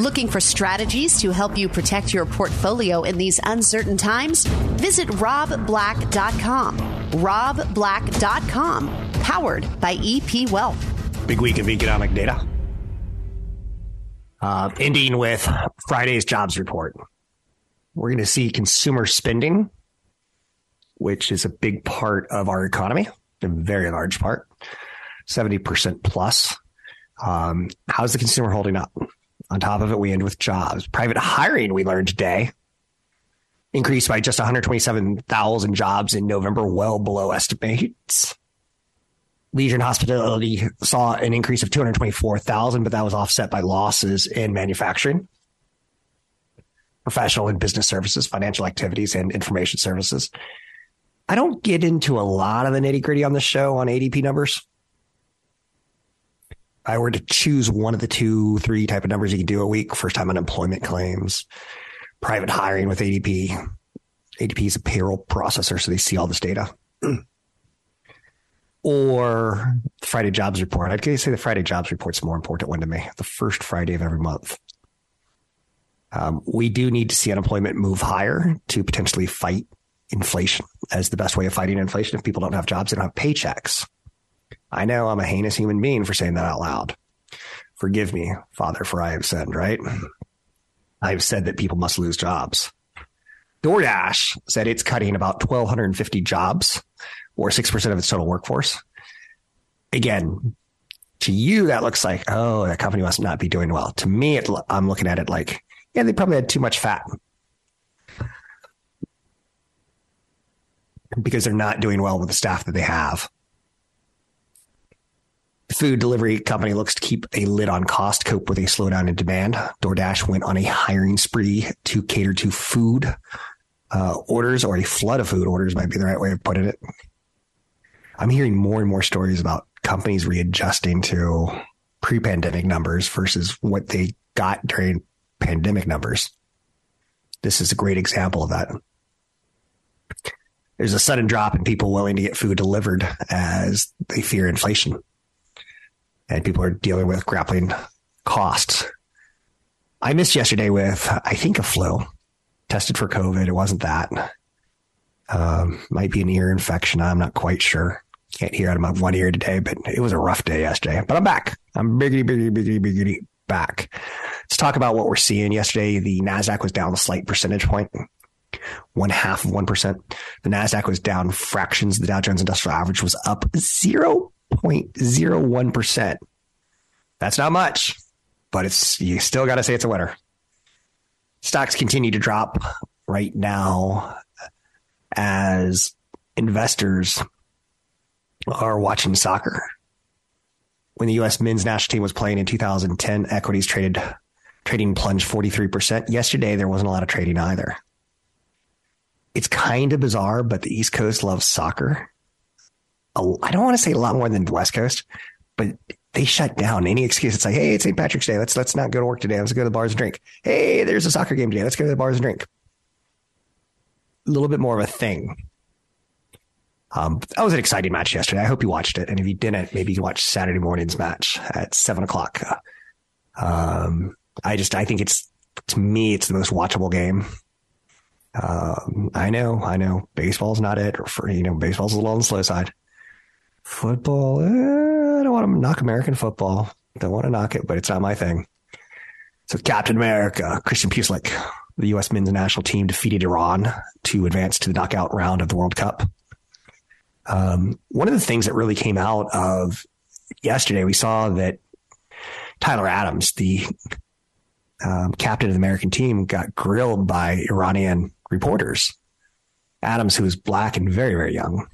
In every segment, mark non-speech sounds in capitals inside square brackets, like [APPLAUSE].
Looking for strategies to help you protect your portfolio in these uncertain times? Visit robblack.com. robblack.com, powered by EP Wealth. Big week of economic data. Uh, ending with Friday's jobs report. We're going to see consumer spending, which is a big part of our economy, a very large part, 70% plus. Um, how's the consumer holding up? On top of it, we end with jobs. Private hiring, we learned today, increased by just 127,000 jobs in November, well below estimates. Leisure and hospitality saw an increase of 224,000, but that was offset by losses in manufacturing, professional and business services, financial activities, and information services. I don't get into a lot of the nitty gritty on the show on ADP numbers. I were to choose one of the two, three type of numbers you can do a week, first time unemployment claims, private hiring with ADP. ADP is a payroll processor, so they see all this data. [CLEARS THROAT] or Friday jobs report. I'd say the Friday jobs report's more important one to me. The first Friday of every month. Um, we do need to see unemployment move higher to potentially fight inflation as the best way of fighting inflation. If people don't have jobs, they don't have paychecks. I know I'm a heinous human being for saying that out loud. Forgive me, Father, for I have sinned, right? I have said that people must lose jobs. DoorDash said it's cutting about 1,250 jobs or 6% of its total workforce. Again, to you, that looks like, oh, that company must not be doing well. To me, it, I'm looking at it like, yeah, they probably had too much fat because they're not doing well with the staff that they have food delivery company looks to keep a lid on cost, cope with a slowdown in demand. DoorDash went on a hiring spree to cater to food uh, orders or a flood of food orders might be the right way of putting it. I'm hearing more and more stories about companies readjusting to pre-pandemic numbers versus what they got during pandemic numbers. This is a great example of that. There's a sudden drop in people willing to get food delivered as they fear inflation and people are dealing with grappling costs. I missed yesterday with, I think, a flu. Tested for COVID. It wasn't that. Um, might be an ear infection. I'm not quite sure. Can't hear out of my one ear today, but it was a rough day yesterday. But I'm back. I'm biggity, biggity, biggity, biggity back. Let's talk about what we're seeing. Yesterday, the NASDAQ was down a slight percentage point, one half of 1%. The NASDAQ was down fractions. The Dow Jones Industrial Average was up 0 0.01%. That's not much, but it's you still got to say it's a winner. Stocks continue to drop right now as investors are watching soccer. When the U.S. men's national team was playing in 2010, equities traded trading plunged 43%. Yesterday, there wasn't a lot of trading either. It's kind of bizarre, but the East Coast loves soccer. I don't want to say a lot more than the West Coast, but they shut down any excuse. It's like, hey, it's St. Patrick's Day. Let's let's not go to work today. Let's go to the bars and drink. Hey, there's a soccer game today. Let's go to the bars and drink. A little bit more of a thing. Um, that was an exciting match yesterday. I hope you watched it, and if you didn't, maybe you watch Saturday morning's match at seven o'clock. Um, I just I think it's to me it's the most watchable game. Um, I know, I know, baseball's not it, or for you know, baseball's a little on the slow side. Football, eh, I don't want to knock American football. Don't want to knock it, but it's not my thing. So Captain America, Christian Pulisic, the U.S. men's national team defeated Iran to advance to the knockout round of the World Cup. Um, one of the things that really came out of yesterday, we saw that Tyler Adams, the um, captain of the American team, got grilled by Iranian reporters. Adams, who was black and very, very young,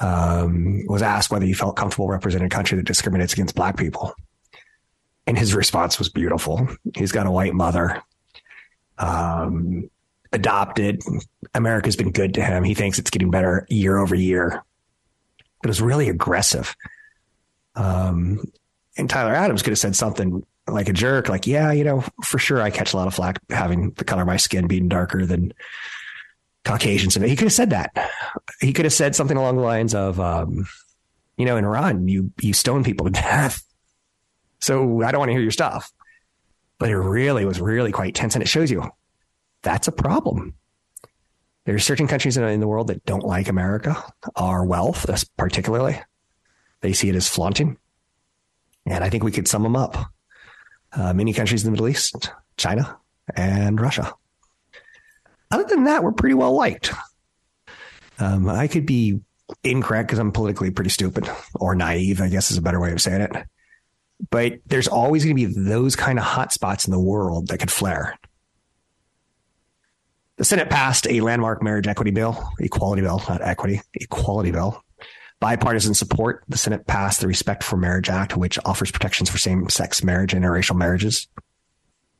um, was asked whether he felt comfortable representing a country that discriminates against black people. And his response was beautiful. He's got a white mother, um, adopted. America's been good to him. He thinks it's getting better year over year. But it was really aggressive. Um, and Tyler Adams could have said something like a jerk, like, yeah, you know, for sure I catch a lot of flack having the color of my skin being darker than Caucasians. He could have said that. He could have said something along the lines of, um, you know, in Iran, you you stone people to death. So I don't want to hear your stuff. But it really was really quite tense, and it shows you that's a problem. There are certain countries in the world that don't like America, our wealth, particularly. They see it as flaunting. And I think we could sum them up. Uh, many countries in the Middle East, China, and Russia. Other than that, we're pretty well liked. Um, I could be incorrect because I'm politically pretty stupid or naive, I guess is a better way of saying it. But there's always going to be those kind of hot spots in the world that could flare. The Senate passed a landmark marriage equity bill, equality bill, not equity, equality bill. Bipartisan support. The Senate passed the Respect for Marriage Act, which offers protections for same sex marriage and interracial marriages.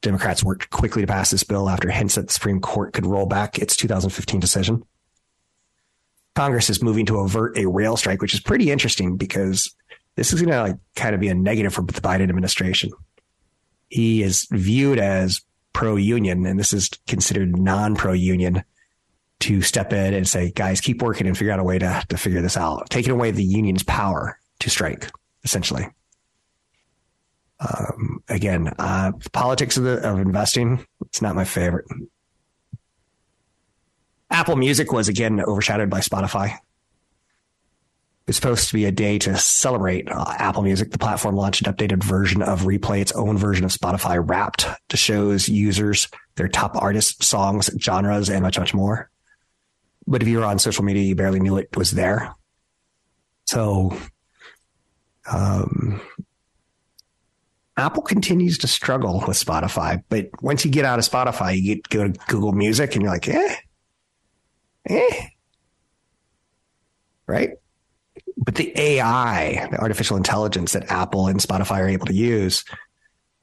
Democrats worked quickly to pass this bill after hints that the Supreme Court could roll back its 2015 decision. Congress is moving to avert a rail strike, which is pretty interesting because this is going to like kind of be a negative for the Biden administration. He is viewed as pro union, and this is considered non pro union to step in and say, guys, keep working and figure out a way to, to figure this out, taking away the union's power to strike, essentially. Um, again, uh, politics of, the, of investing, it's not my favorite. Apple Music was again overshadowed by Spotify. It's supposed to be a day to celebrate uh, Apple Music. The platform launched an updated version of Replay, its own version of Spotify Wrapped, to shows users their top artists, songs, genres, and much, much more. But if you were on social media, you barely knew it was there. So, um, Apple continues to struggle with Spotify, but once you get out of Spotify, you get go to Google Music and you're like, eh, eh, right? But the AI, the artificial intelligence that Apple and Spotify are able to use,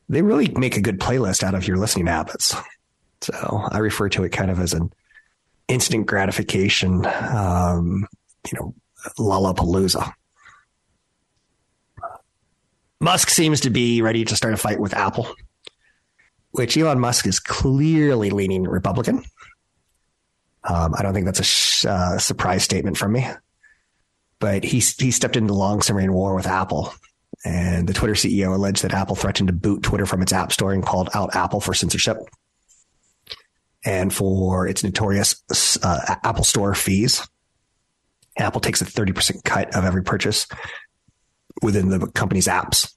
they really make a good playlist out of your listening habits. So I refer to it kind of as an instant gratification, um, you know, Lollapalooza. Musk seems to be ready to start a fight with Apple, which Elon Musk is clearly leaning Republican. Um, I don't think that's a sh- uh, surprise statement from me, but he he stepped into long submarine war with Apple, and the Twitter CEO alleged that Apple threatened to boot Twitter from its app store and called out Apple for censorship and for its notorious uh, Apple Store fees. Apple takes a 30% cut of every purchase within the company's apps.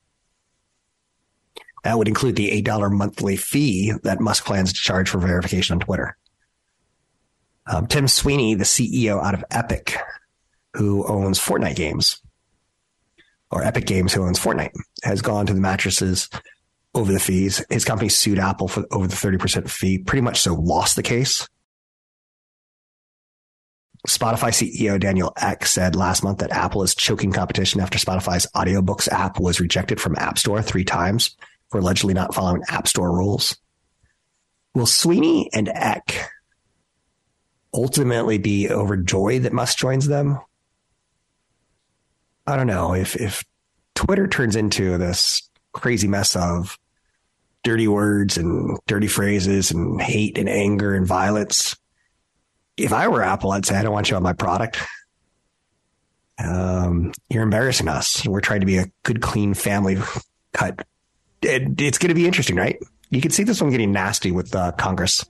That would include the $8 monthly fee that Musk plans to charge for verification on Twitter. Um, Tim Sweeney, the CEO out of Epic, who owns Fortnite games, or Epic Games, who owns Fortnite, has gone to the mattresses over the fees. His company sued Apple for over the 30% fee, pretty much so lost the case. Spotify CEO Daniel Ek said last month that Apple is choking competition after Spotify's audiobooks app was rejected from App Store three times for allegedly not following App Store rules. Will Sweeney and Ek ultimately be overjoyed that Musk joins them? I don't know. If if Twitter turns into this crazy mess of dirty words and dirty phrases and hate and anger and violence, if I were Apple, I'd say, I don't want you on my product. Um, you're embarrassing us. We're trying to be a good, clean family cut. It, it's going to be interesting, right? You can see this one getting nasty with uh, Congress.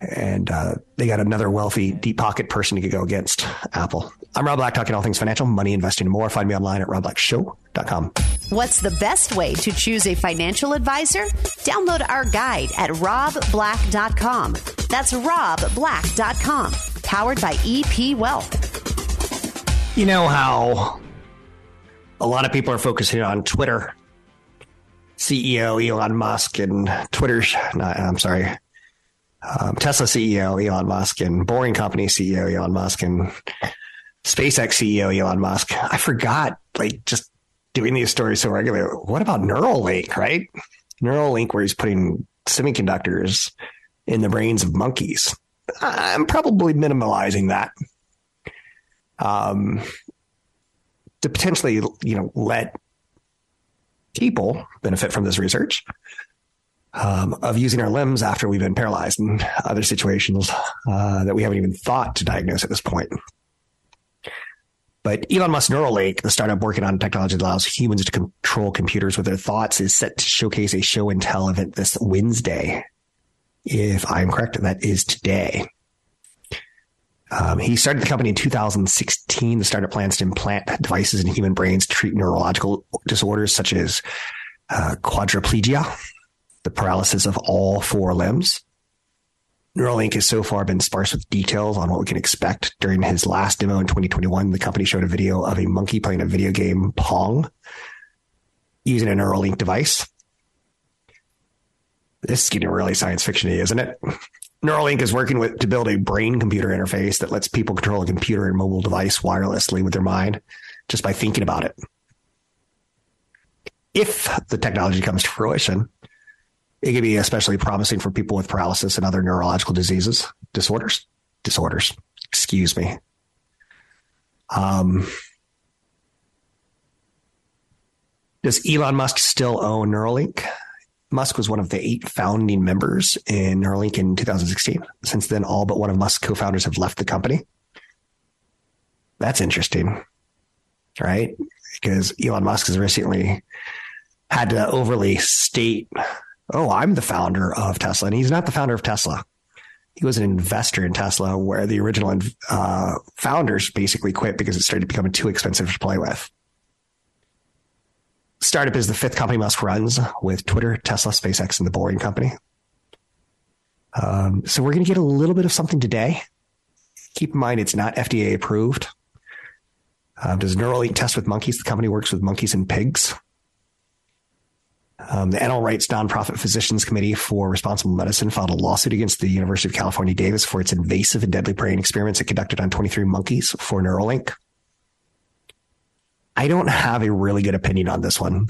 And uh, they got another wealthy, deep pocket person to go against Apple. I'm Rob Black, talking all things financial, money, investing, and more. Find me online at robblackshow.com. What's the best way to choose a financial advisor? Download our guide at robblack.com. That's robblack.com. Powered by EP Wealth. You know how a lot of people are focusing on Twitter. CEO Elon Musk and Twitter's, I'm sorry, um, Tesla CEO Elon Musk and Boring Company CEO Elon Musk and SpaceX CEO Elon Musk. I forgot, like, just doing these stories so regularly. What about Neuralink, right? Neuralink, where he's putting semiconductors in the brains of monkeys. I'm probably minimalizing that. Um, to potentially, you know, let people benefit from this research um, of using our limbs after we've been paralyzed in other situations uh, that we haven't even thought to diagnose at this point. But Elon Musk Neuralink, the startup working on technology that allows humans to control computers with their thoughts, is set to showcase a show and tell event this Wednesday. If I'm correct, that is today. Um, he started the company in 2016. The startup plans to implant devices in human brains to treat neurological disorders such as uh, quadriplegia, the paralysis of all four limbs. Neuralink has so far been sparse with details on what we can expect. During his last demo in 2021, the company showed a video of a monkey playing a video game Pong using a Neuralink device. This is getting really science fiction isn't it? Neuralink is working with to build a brain computer interface that lets people control a computer and mobile device wirelessly with their mind just by thinking about it. If the technology comes to fruition, it could be especially promising for people with paralysis and other neurological diseases, disorders, disorders. Excuse me. Um, does Elon Musk still own Neuralink? Musk was one of the eight founding members in Neuralink in 2016. Since then, all but one of Musk's co-founders have left the company. That's interesting, right? Because Elon Musk has recently had to overly state, "Oh, I'm the founder of Tesla," and he's not the founder of Tesla. He was an investor in Tesla, where the original uh, founders basically quit because it started becoming too expensive to play with. Startup is the fifth company Musk runs with Twitter, Tesla, SpaceX, and the Boring Company. Um, so we're going to get a little bit of something today. Keep in mind, it's not FDA approved. Uh, does Neuralink test with monkeys? The company works with monkeys and pigs. Um, the NL Rights Nonprofit Physicians Committee for Responsible Medicine filed a lawsuit against the University of California, Davis for its invasive and deadly preying experiments it conducted on 23 monkeys for Neuralink. I don't have a really good opinion on this one.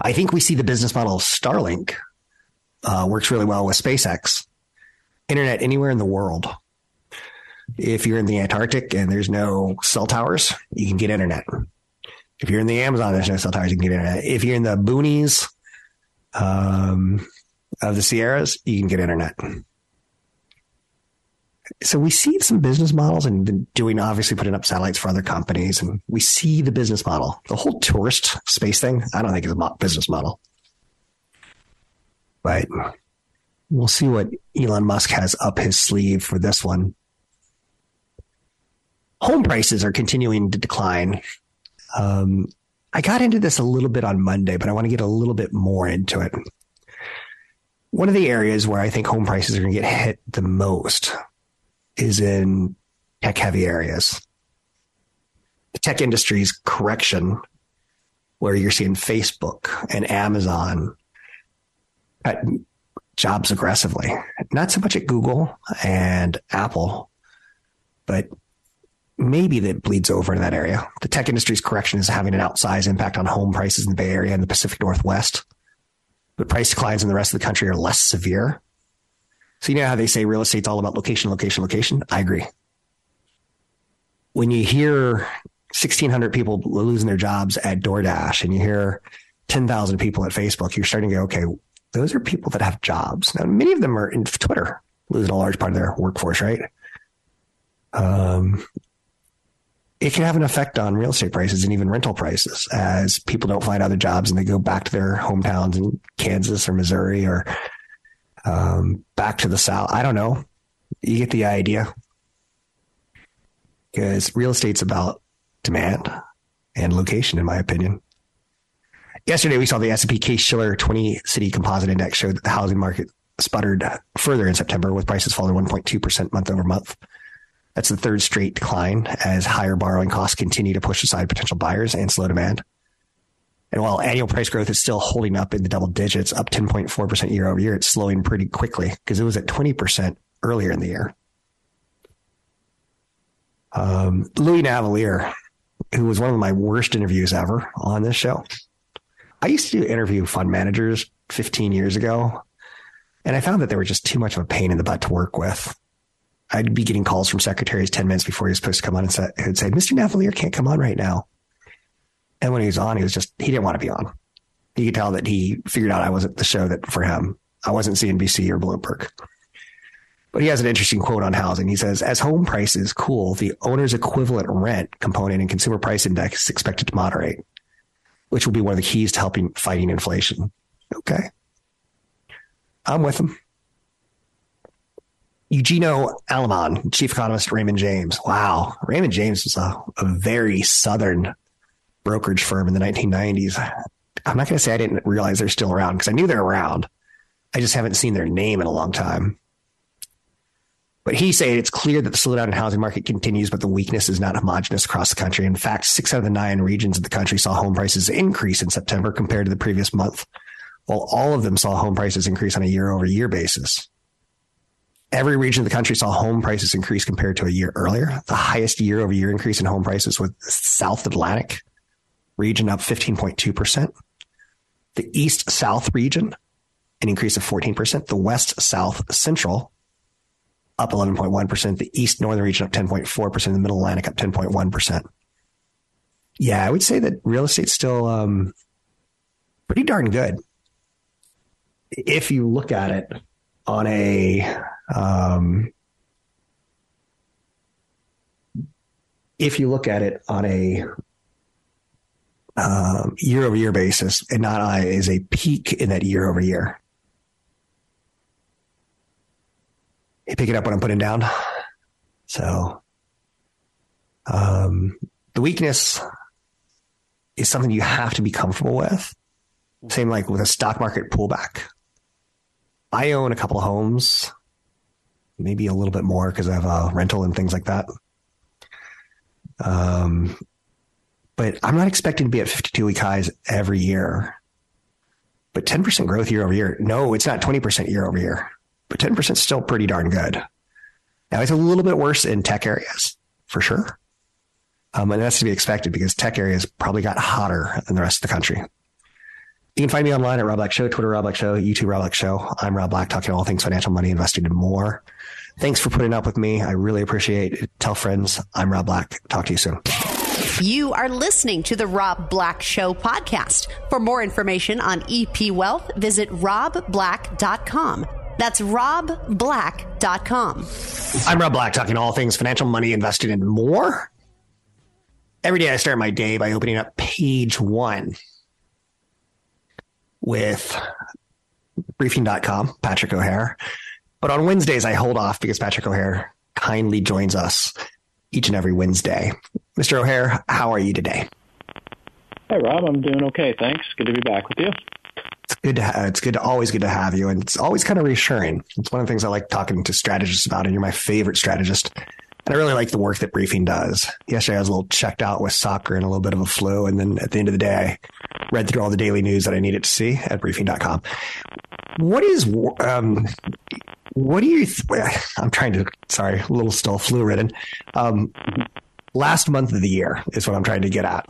I think we see the business model of Starlink uh, works really well with SpaceX. Internet anywhere in the world. If you're in the Antarctic and there's no cell towers, you can get internet. If you're in the Amazon, there's no cell towers, you can get internet. If you're in the boonies um, of the Sierras, you can get internet so we see some business models and doing obviously putting up satellites for other companies and we see the business model. The whole tourist space thing i don't think is a business model. But we'll see what elon musk has up his sleeve for this one. Home prices are continuing to decline. Um, i got into this a little bit on monday but i want to get a little bit more into it. One of the areas where i think home prices are going to get hit the most is in tech heavy areas. The tech industry's correction, where you're seeing Facebook and Amazon cut jobs aggressively, not so much at Google and Apple, but maybe that bleeds over in that area. The tech industry's correction is having an outsized impact on home prices in the Bay Area and the Pacific Northwest. But price declines in the rest of the country are less severe. So you know how they say real estate's all about location, location, location? I agree. When you hear 1,600 people losing their jobs at DoorDash and you hear 10,000 people at Facebook, you're starting to go, okay, those are people that have jobs. Now, many of them are in Twitter, losing a large part of their workforce, right? Um, it can have an effect on real estate prices and even rental prices as people don't find other jobs and they go back to their hometowns in Kansas or Missouri or um, back to the south. I don't know. You get the idea. Because real estate's about demand and location, in my opinion. Yesterday, we saw the S&P Case-Shiller 20 City Composite Index showed that the housing market sputtered further in September, with prices falling 1.2% month over month. That's the third straight decline as higher borrowing costs continue to push aside potential buyers and slow demand. And while annual price growth is still holding up in the double digits, up 10.4% year over year, it's slowing pretty quickly because it was at 20% earlier in the year. Um, Louis Navellier who was one of my worst interviews ever on this show. I used to do interview fund managers 15 years ago, and I found that they were just too much of a pain in the butt to work with. I'd be getting calls from secretaries 10 minutes before he was supposed to come on and say, Mr. Navellier can't come on right now. And when he was on, he was just, he didn't want to be on. You could tell that he figured out I wasn't the show that for him. I wasn't CNBC or Bloomberg. But he has an interesting quote on housing. He says, as home prices cool, the owner's equivalent rent component in consumer price index is expected to moderate, which will be one of the keys to helping fighting inflation. Okay. I'm with him. Eugenio Alemán, chief economist, Raymond James. Wow. Raymond James was a, a very Southern brokerage firm in the 1990s. I'm not going to say I didn't realize they're still around because I knew they're around. I just haven't seen their name in a long time. But he said it's clear that the slowdown in housing market continues, but the weakness is not homogenous across the country. In fact, six out of the nine regions of the country saw home prices increase in September compared to the previous month, while all of them saw home prices increase on a year over year basis. Every region of the country saw home prices increase compared to a year earlier. The highest year over year increase in home prices was South Atlantic region up 15.2%. The East South region, an increase of 14%. The West South Central, up 11.1%. The East Northern region up 10.4%. The Middle Atlantic up 10.1%. Yeah, I would say that real estate's still um, pretty darn good. If you look at it on a um, if you look at it on a um, year over year basis and not I is a peak in that year over year. You pick it up when I'm putting down. So, um, the weakness is something you have to be comfortable with. Same like with a stock market pullback. I own a couple of homes maybe a little bit more because I have a rental and things like that. Um, but I'm not expecting to be at 52 week highs every year. But 10% growth year over year. No, it's not 20% year over year, but 10% is still pretty darn good. Now it's a little bit worse in tech areas for sure. Um, and that's to be expected because tech areas probably got hotter than the rest of the country. You can find me online at Rob Black Show, Twitter Rob Black Show, YouTube Rob Black Show. I'm Rob Black, talking all things financial, money, investing, and more. Thanks for putting up with me. I really appreciate it. Tell friends. I'm Rob Black. Talk to you soon. You are listening to the Rob Black Show podcast. For more information on EP Wealth, visit robblack.com. That's robblack.com. I'm Rob Black, talking all things financial, money, investing, and more. Every day I start my day by opening up page one with briefing.com, Patrick O'Hare. But on Wednesdays, I hold off because Patrick O'Hare kindly joins us each and every Wednesday. Mr. O'Hare, how are you today? Hey, Rob, I'm doing okay. Thanks. Good to be back with you. It's good to ha- it's good to always good to have you, and it's always kind of reassuring. It's one of the things I like talking to strategists about, and you're my favorite strategist. And I really like the work that Briefing does. Yesterday, I was a little checked out with soccer and a little bit of a flu. And then at the end of the day, I read through all the daily news that I needed to see at briefing.com. What is, um, what do you, th- I'm trying to, sorry, a little still flu ridden. Um, last month of the year is what I'm trying to get at.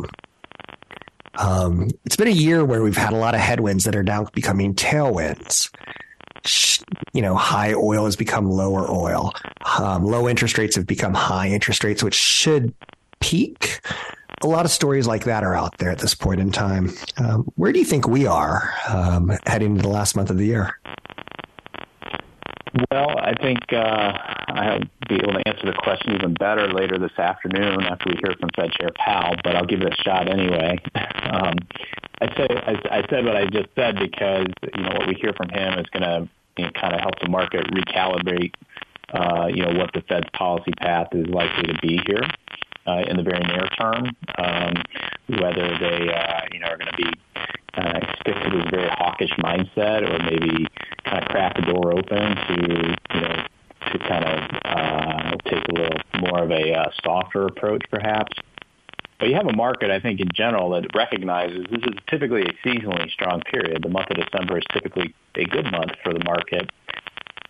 Um, it's been a year where we've had a lot of headwinds that are now becoming tailwinds you know, high oil has become lower oil. Um, low interest rates have become high interest rates, which should peak. A lot of stories like that are out there at this point in time. Um, where do you think we are um, heading into the last month of the year? Well, I think uh, I'll be able to answer the question even better later this afternoon after we hear from Fed Chair Powell, but I'll give it a shot anyway. [LAUGHS] Um, I say I, I said what I just said because you know what we hear from him is going to you know, kind of help the market recalibrate uh, you know what the Fed's policy path is likely to be here uh, in the very near term. Um, whether they uh, you know are going to be uh, stick to this very hawkish mindset, or maybe kind of crack the door open to you know to kind of uh, take a little more of a uh, softer approach, perhaps. But you have a market, I think, in general that recognizes this is typically a seasonally strong period. The month of December is typically a good month for the market.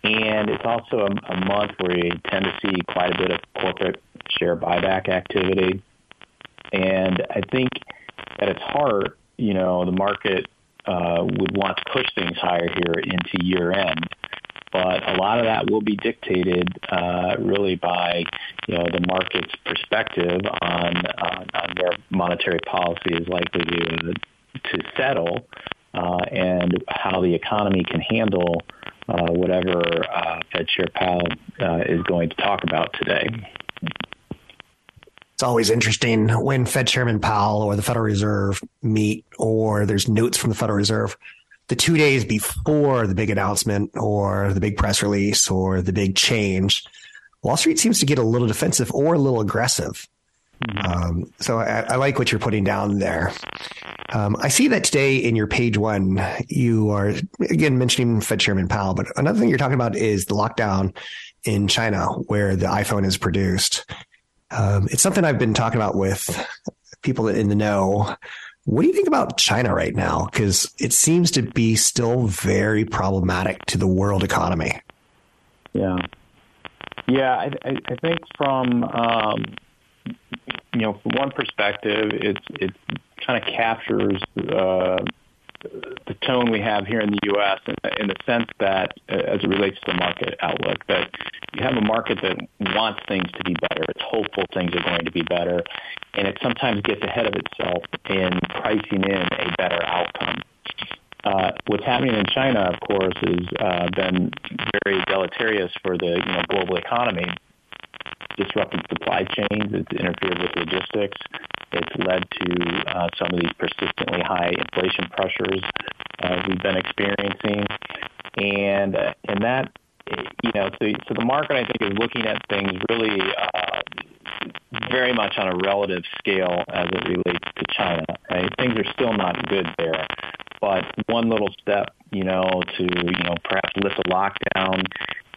And it's also a, a month where you tend to see quite a bit of corporate share buyback activity. And I think at its heart, you know, the market uh, would want to push things higher here into year end. But a lot of that will be dictated uh, really by you know the market's perspective on, on, on where monetary policy is likely to to settle uh, and how the economy can handle uh, whatever uh, Fed Chair Powell uh, is going to talk about today. It's always interesting when Fed Chairman Powell or the Federal Reserve meet, or there's notes from the Federal Reserve. The two days before the big announcement, or the big press release, or the big change, Wall Street seems to get a little defensive or a little aggressive. Mm-hmm. Um, so I, I, like what you're putting down there. Um, I see that today in your page one, you are again mentioning Fed Chairman Powell, but another thing you're talking about is the lockdown in China where the iPhone is produced. Um, it's something I've been talking about with people in the know. What do you think about China right now? Because it seems to be still very problematic to the world economy. Yeah. Yeah, I, I think from um, you know, from one perspective, it's it kind of captures uh, the tone we have here in the U.S. in, in the sense that, uh, as it relates to the market outlook, that you have a market that wants things to be better. It's hopeful things are going to be better, and it sometimes gets ahead of itself in pricing in a better outcome. Uh, what's happening in China, of course, has uh, been very deleterious for the you know, global economy disrupted supply chains. It's interfered with logistics. It's led to uh, some of these persistently high inflation pressures uh, we've been experiencing, and uh, and that you know so, so the market I think is looking at things really uh, very much on a relative scale as it relates to China. Right? Things are still not good there, but one little step, you know, to you know perhaps lift a lockdown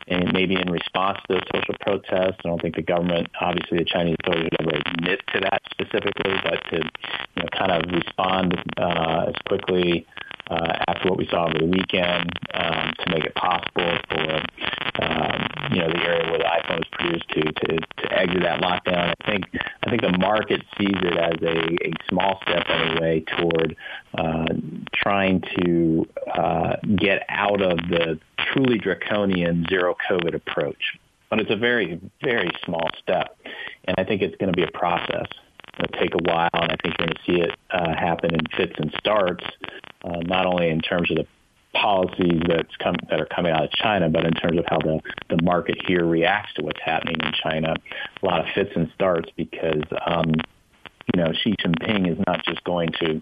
and maybe in response to those social protests. I don't think the government, obviously the Chinese authorities would ever admit to that specifically, but to you know, kind of respond uh, as quickly uh, after what we saw over the weekend um, to make it possible for um, you know the area where the iPhone was produced to, to to exit that lockdown. I think I think the market sees it as a, a small step anyway toward uh, trying to uh, get out of the truly draconian zero COVID approach. But it's a very very small step, and I think it's going to be a process to take a while, and I think you're going to see it uh, happen in fits and starts, uh, not only in terms of the policies that's come, that are coming out of China, but in terms of how the, the market here reacts to what's happening in China. A lot of fits and starts because um, you know, Xi Jinping is not just going to, you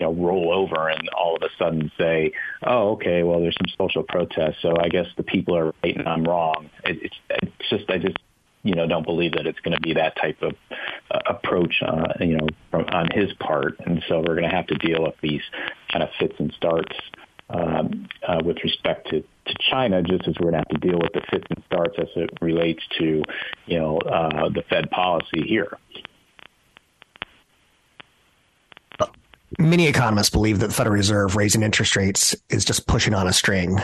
know, roll over and all of a sudden say, "Oh, okay, well, there's some social protests, so I guess the people are right and I'm wrong." It, it's, it's just, I just you know, don't believe that it's going to be that type of uh, approach, uh, you know, from, on his part. And so we're going to have to deal with these kind of fits and starts um, uh, with respect to, to China, just as we're going to have to deal with the fits and starts as it relates to, you know, uh, the Fed policy here. Many economists believe that the Federal Reserve raising interest rates is just pushing on a string,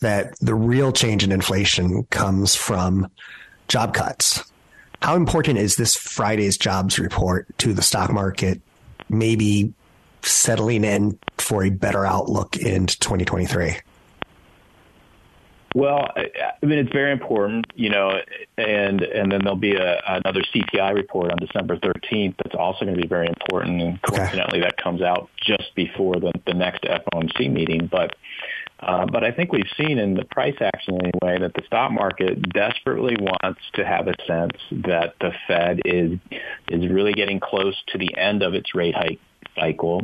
that the real change in inflation comes from job cuts. How important is this Friday's jobs report to the stock market, maybe settling in for a better outlook into 2023? Well, I mean, it's very important, you know, and and then there'll be a, another CPI report on December 13th that's also going to be very important, and coincidentally, okay. that comes out just before the, the next FOMC meeting. But uh, but I think we've seen in the price action anyway that the stock market desperately wants to have a sense that the Fed is is really getting close to the end of its rate hike cycle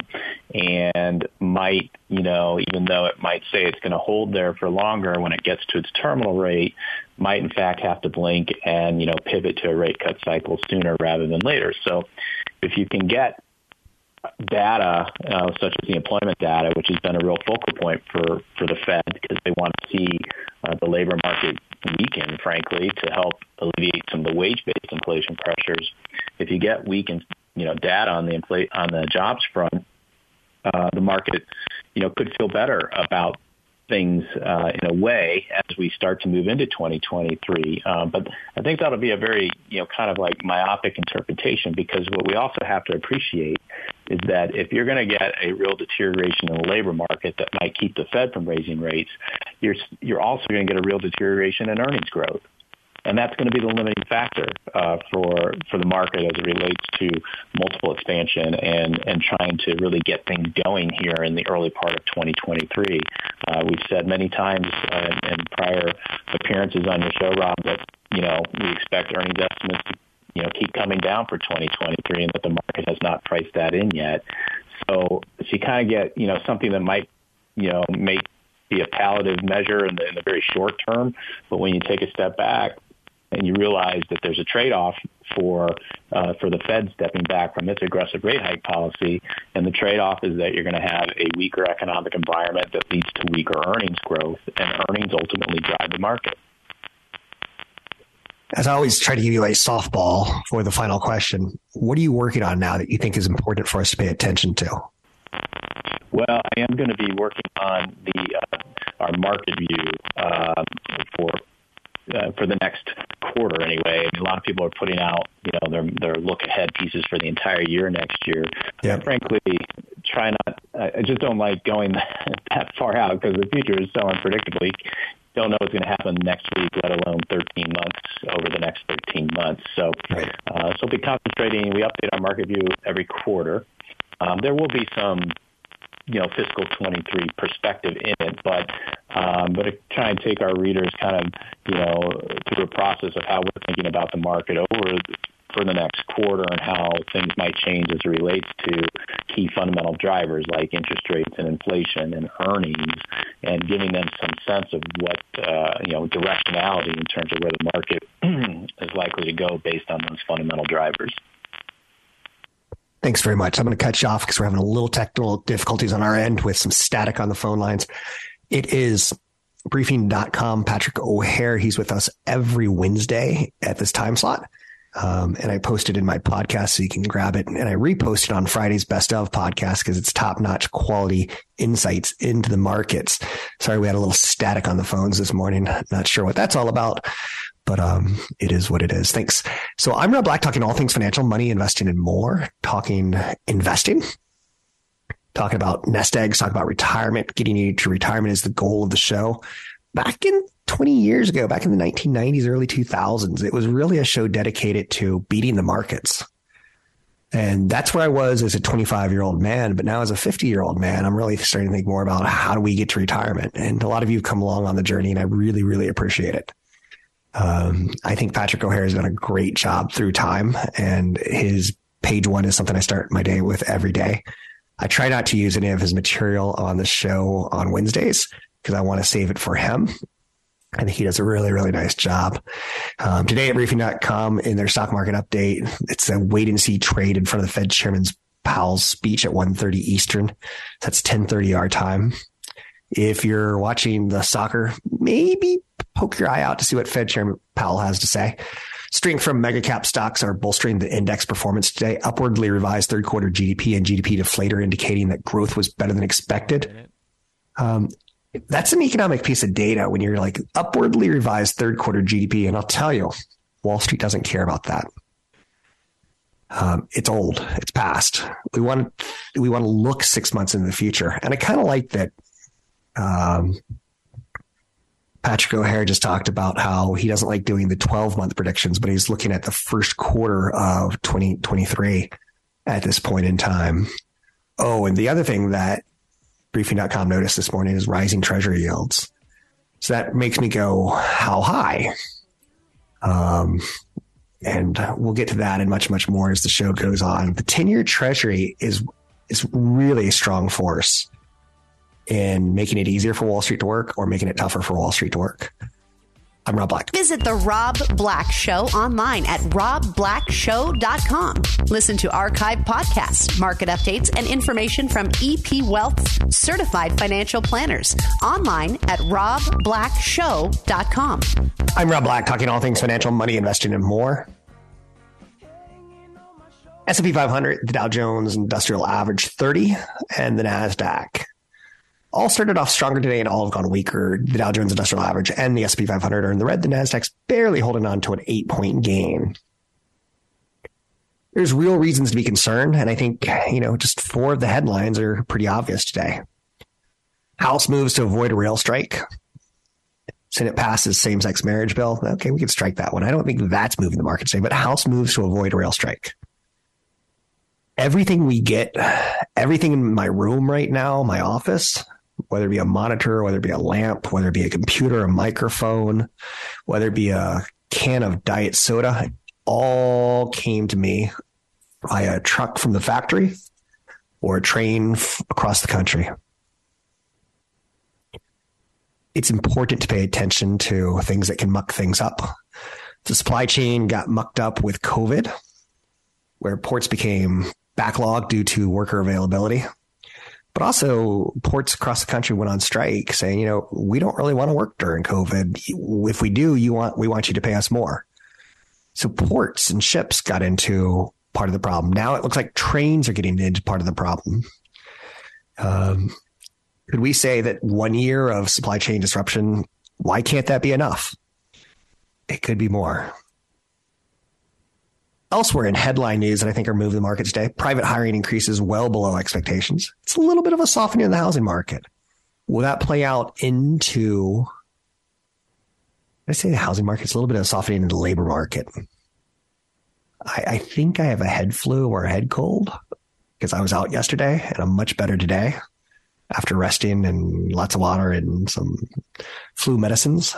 and might, you know, even though it might say it's going to hold there for longer when it gets to its terminal rate, might in fact have to blink and, you know, pivot to a rate cut cycle sooner rather than later. So if you can get data, uh, such as the employment data, which has been a real focal point for, for the Fed because they want to see uh, the labor market weaken, frankly, to help alleviate some of the wage-based inflation pressures. If you get weakened, you know, data on the on the jobs front, uh, the market, you know, could feel better about things uh, in a way as we start to move into 2023. Um, but I think that'll be a very, you know, kind of like myopic interpretation because what we also have to appreciate is that if you're going to get a real deterioration in the labor market that might keep the Fed from raising rates, you're you're also going to get a real deterioration in earnings growth and that's going to be the limiting factor uh, for for the market as it relates to multiple expansion and and trying to really get things going here in the early part of 2023. Uh, we've said many times uh, in prior appearances on your show, Rob, that you know we expect earnings estimates to you know keep coming down for 2023, and that the market has not priced that in yet. So, so you kind of get you know something that might you know make be a palliative measure in the, in the very short term, but when you take a step back, and you realize that there's a trade-off for uh, for the Fed stepping back from its aggressive rate hike policy, and the trade-off is that you're going to have a weaker economic environment that leads to weaker earnings growth, and earnings ultimately drive the market. As I always try to give you a softball for the final question, what are you working on now that you think is important for us to pay attention to? Well, I am going to be working on the uh, our market view uh, for uh, for the next quarter anyway. I mean, a lot of people are putting out, you know, their their look ahead pieces for the entire year next year. Yeah. And frankly, try not. I just don't like going [LAUGHS] that far out because the future is so unpredictable. You don't know what's going to happen next week, let alone 13 months over the next 13 months. So, right. uh, so we'll be concentrating. We update our market view every quarter. Um, there will be some you know fiscal 23 perspective in it, but um, but try and take our readers kind of you know through a process of how we're thinking about the market over for the next quarter and how things might change as it relates to key fundamental drivers like interest rates and inflation and earnings, and giving them some sense of what uh, you know directionality in terms of where the market [CLEARS THROAT] is likely to go based on those fundamental drivers. Thanks very much. I'm going to cut you off because we're having a little technical difficulties on our end with some static on the phone lines. It is briefing.com. Patrick O'Hare. He's with us every Wednesday at this time slot. Um, and I posted in my podcast so you can grab it. And I reposted on Friday's best of podcast because it's top notch quality insights into the markets. Sorry, we had a little static on the phones this morning. Not sure what that's all about, but um, it is what it is. Thanks. So I'm Rob Black, talking all things financial, money, investing, and more. Talking investing, talking about nest eggs, talking about retirement. Getting you to retirement is the goal of the show. Back in 20 years ago, back in the 1990s, early 2000s, it was really a show dedicated to beating the markets. And that's where I was as a 25 year old man. But now as a 50 year old man, I'm really starting to think more about how do we get to retirement? And a lot of you have come along on the journey and I really, really appreciate it. Um, I think Patrick O'Hare has done a great job through time, and his page one is something I start my day with every day. I try not to use any of his material on the show on Wednesdays because I want to save it for him. I think he does a really, really nice job. Um, today at briefing.com in their stock market update, it's a wait and see trade in front of the Fed chairman's Powell's speech at 1.30 Eastern. That's 10.30 our time. If you're watching the soccer, maybe poke your eye out to see what Fed Chairman Powell has to say. Strength from mega cap stocks are bolstering the index performance today. Upwardly revised third quarter GDP and GDP deflator indicating that growth was better than expected. Um, that's an economic piece of data when you're like upwardly revised third quarter GDP. And I'll tell you, Wall Street doesn't care about that. Um, it's old. It's past. We want we want to look six months into the future, and I kind of like that um, Patrick O'Hare just talked about how he doesn't like doing the 12 month predictions, but he's looking at the first quarter of 2023 at this point in time. Oh, and the other thing that briefing.com noticed this morning is rising treasury yields. So that makes me go, how high? Um, and we'll get to that and much, much more as the show goes on. The 10 year treasury is, is really a strong force in making it easier for Wall Street to work or making it tougher for Wall Street to work. I'm Rob Black. Visit the Rob Black Show online at robblackshow.com. Listen to archived podcasts, market updates, and information from EP Wealth's certified financial planners online at robblackshow.com. I'm Rob Black, talking all things financial, money, investing, and more. S&P 500, the Dow Jones Industrial Average 30, and the NASDAQ all started off stronger today and all have gone weaker. The Dow Jones Industrial Average and the S&P 500 are in the red. The Nasdaq's barely holding on to an eight point gain. There's real reasons to be concerned. And I think, you know, just four of the headlines are pretty obvious today. House moves to avoid a rail strike. Senate passes same sex marriage bill. Okay, we can strike that one. I don't think that's moving the market today, but House moves to avoid a rail strike. Everything we get, everything in my room right now, my office, whether it be a monitor, whether it be a lamp, whether it be a computer, a microphone, whether it be a can of diet soda, all came to me via a truck from the factory or a train f- across the country. It's important to pay attention to things that can muck things up. The supply chain got mucked up with COVID, where ports became backlogged due to worker availability. But also, ports across the country went on strike, saying, you know, we don't really want to work during COVID. If we do, you want we want you to pay us more. So ports and ships got into part of the problem. Now it looks like trains are getting into part of the problem. Um, could we say that one year of supply chain disruption? Why can't that be enough? It could be more. Elsewhere in headline news that I think are moving the market today, private hiring increases well below expectations. It's a little bit of a softening in the housing market. Will that play out into, I say the housing market's a little bit of a softening in the labor market. I, I think I have a head flu or a head cold because I was out yesterday and I'm much better today after resting and lots of water and some flu medicines,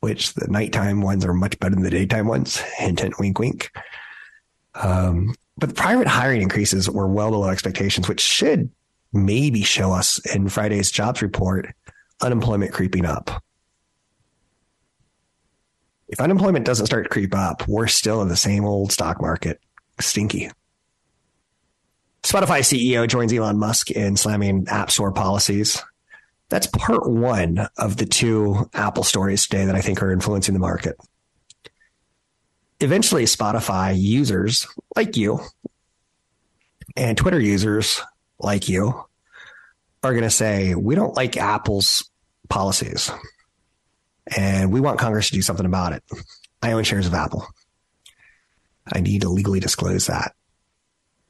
which the nighttime ones are much better than the daytime ones. Hint, hint, wink, wink. Um, but private hiring increases were well below expectations, which should maybe show us in Friday's jobs report unemployment creeping up. If unemployment doesn't start to creep up, we're still in the same old stock market, stinky. Spotify CEO joins Elon Musk in slamming App Store policies. That's part one of the two Apple stories today that I think are influencing the market eventually Spotify users like you and Twitter users like you are going to say, we don't like Apple's policies and we want Congress to do something about it. I own shares of Apple. I need to legally disclose that.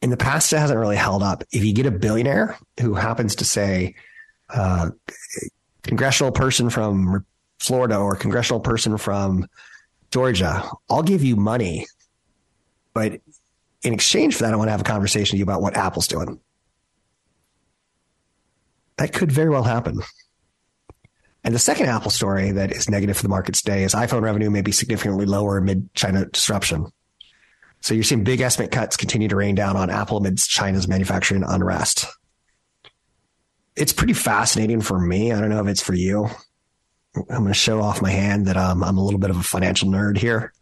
In the past, it hasn't really held up. If you get a billionaire who happens to say, uh, congressional person from Florida or congressional person from Georgia, I'll give you money, but in exchange for that, I want to have a conversation with you about what Apple's doing. That could very well happen. And the second Apple story that is negative for the market today is iPhone revenue may be significantly lower amid China disruption. So you're seeing big estimate cuts continue to rain down on Apple amidst China's manufacturing unrest. It's pretty fascinating for me. I don't know if it's for you. I'm going to show off my hand that um, I'm a little bit of a financial nerd here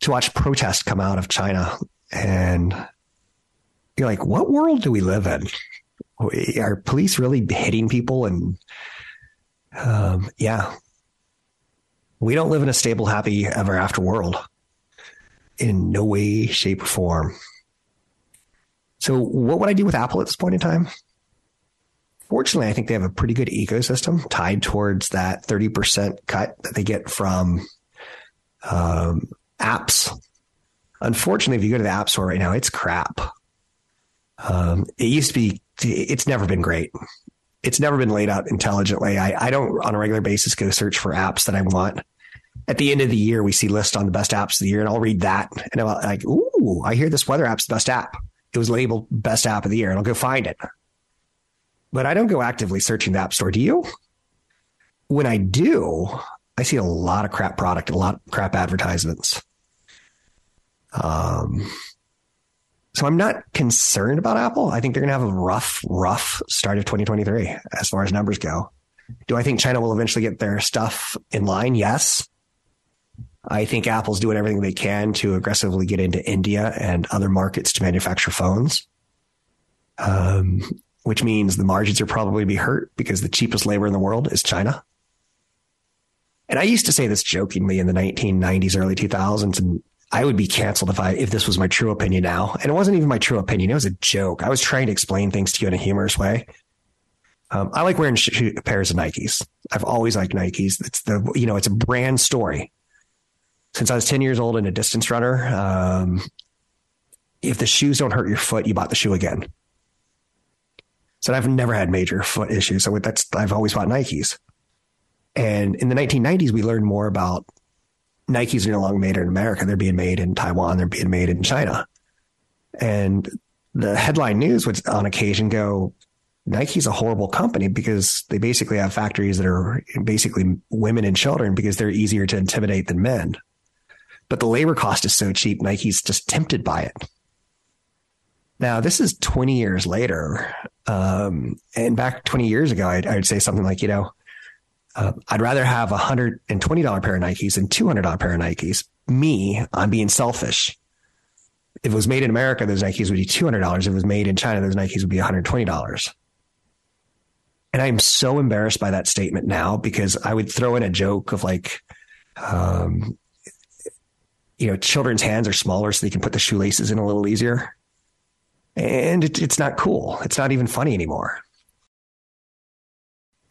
to watch protests come out of China. And you're like, what world do we live in? Are police really hitting people? And um, yeah, we don't live in a stable, happy ever after world in no way, shape, or form. So, what would I do with Apple at this point in time? Fortunately, I think they have a pretty good ecosystem tied towards that 30% cut that they get from um, apps. Unfortunately, if you go to the App Store right now, it's crap. Um, it used to be, it's never been great. It's never been laid out intelligently. I, I don't, on a regular basis, go search for apps that I want. At the end of the year, we see lists on the best apps of the year, and I'll read that. And I'm like, ooh, I hear this weather app's the best app. It was labeled best app of the year, and I'll go find it but I don't go actively searching the App Store. Do you? When I do, I see a lot of crap product, a lot of crap advertisements. Um, so I'm not concerned about Apple. I think they're going to have a rough, rough start of 2023 as far as numbers go. Do I think China will eventually get their stuff in line? Yes. I think Apple's doing everything they can to aggressively get into India and other markets to manufacture phones. Um, which means the margins are probably be hurt because the cheapest labor in the world is China. And I used to say this jokingly in the 1990s, early 2000s, and I would be canceled if I if this was my true opinion now. And it wasn't even my true opinion; it was a joke. I was trying to explain things to you in a humorous way. Um, I like wearing sh- pairs of Nikes. I've always liked Nikes. It's the you know it's a brand story. Since I was ten years old and a distance runner, um, if the shoes don't hurt your foot, you bought the shoe again. So I've never had major foot issues. So that's I've always bought Nikes. And in the 1990s, we learned more about Nikes are no longer made in America. They're being made in Taiwan. They're being made in China. And the headline news would on occasion go, Nike's a horrible company because they basically have factories that are basically women and children because they're easier to intimidate than men. But the labor cost is so cheap, Nike's just tempted by it. Now, this is 20 years later. Um, and back 20 years ago, I'd, I'd, say something like, you know, uh, I'd rather have a $120 pair of Nikes than $200 pair of Nikes. Me, I'm being selfish if it was made in America, those Nikes would be $200. If it was made in China, those Nikes would be $120. And I'm so embarrassed by that statement now because I would throw in a joke of like, um, you know, children's hands are smaller so they can put the shoelaces in a little easier. And it, it's not cool. It's not even funny anymore.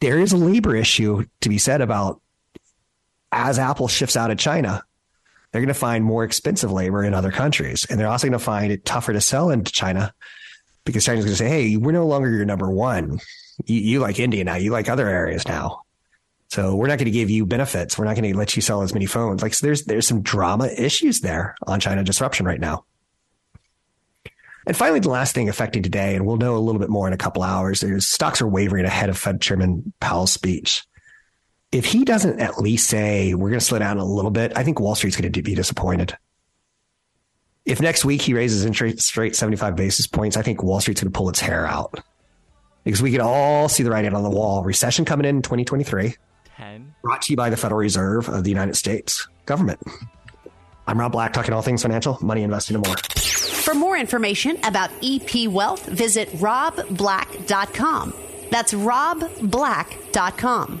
There is a labor issue to be said about as Apple shifts out of China they're going to find more expensive labor in other countries. And they're also going to find it tougher to sell into China because China's going to say, hey, we're no longer your number one. You, you like India now. You like other areas now. So we're not going to give you benefits. We're not going to let you sell as many phones. Like so there's there's some drama issues there on China disruption right now. And finally, the last thing affecting today, and we'll know a little bit more in a couple hours, is stocks are wavering ahead of Fed Chairman Powell's speech if he doesn't at least say we're going to slow down a little bit, I think Wall Street's going to be disappointed. If next week he raises interest rate 75 basis points, I think Wall Street's going to pull its hair out because we can all see the writing on the wall. Recession coming in 2023. 10. Brought to you by the Federal Reserve of the United States government. I'm Rob Black, talking all things financial, money, investing, and more. For more information about EP Wealth, visit robblack.com. That's robblack.com.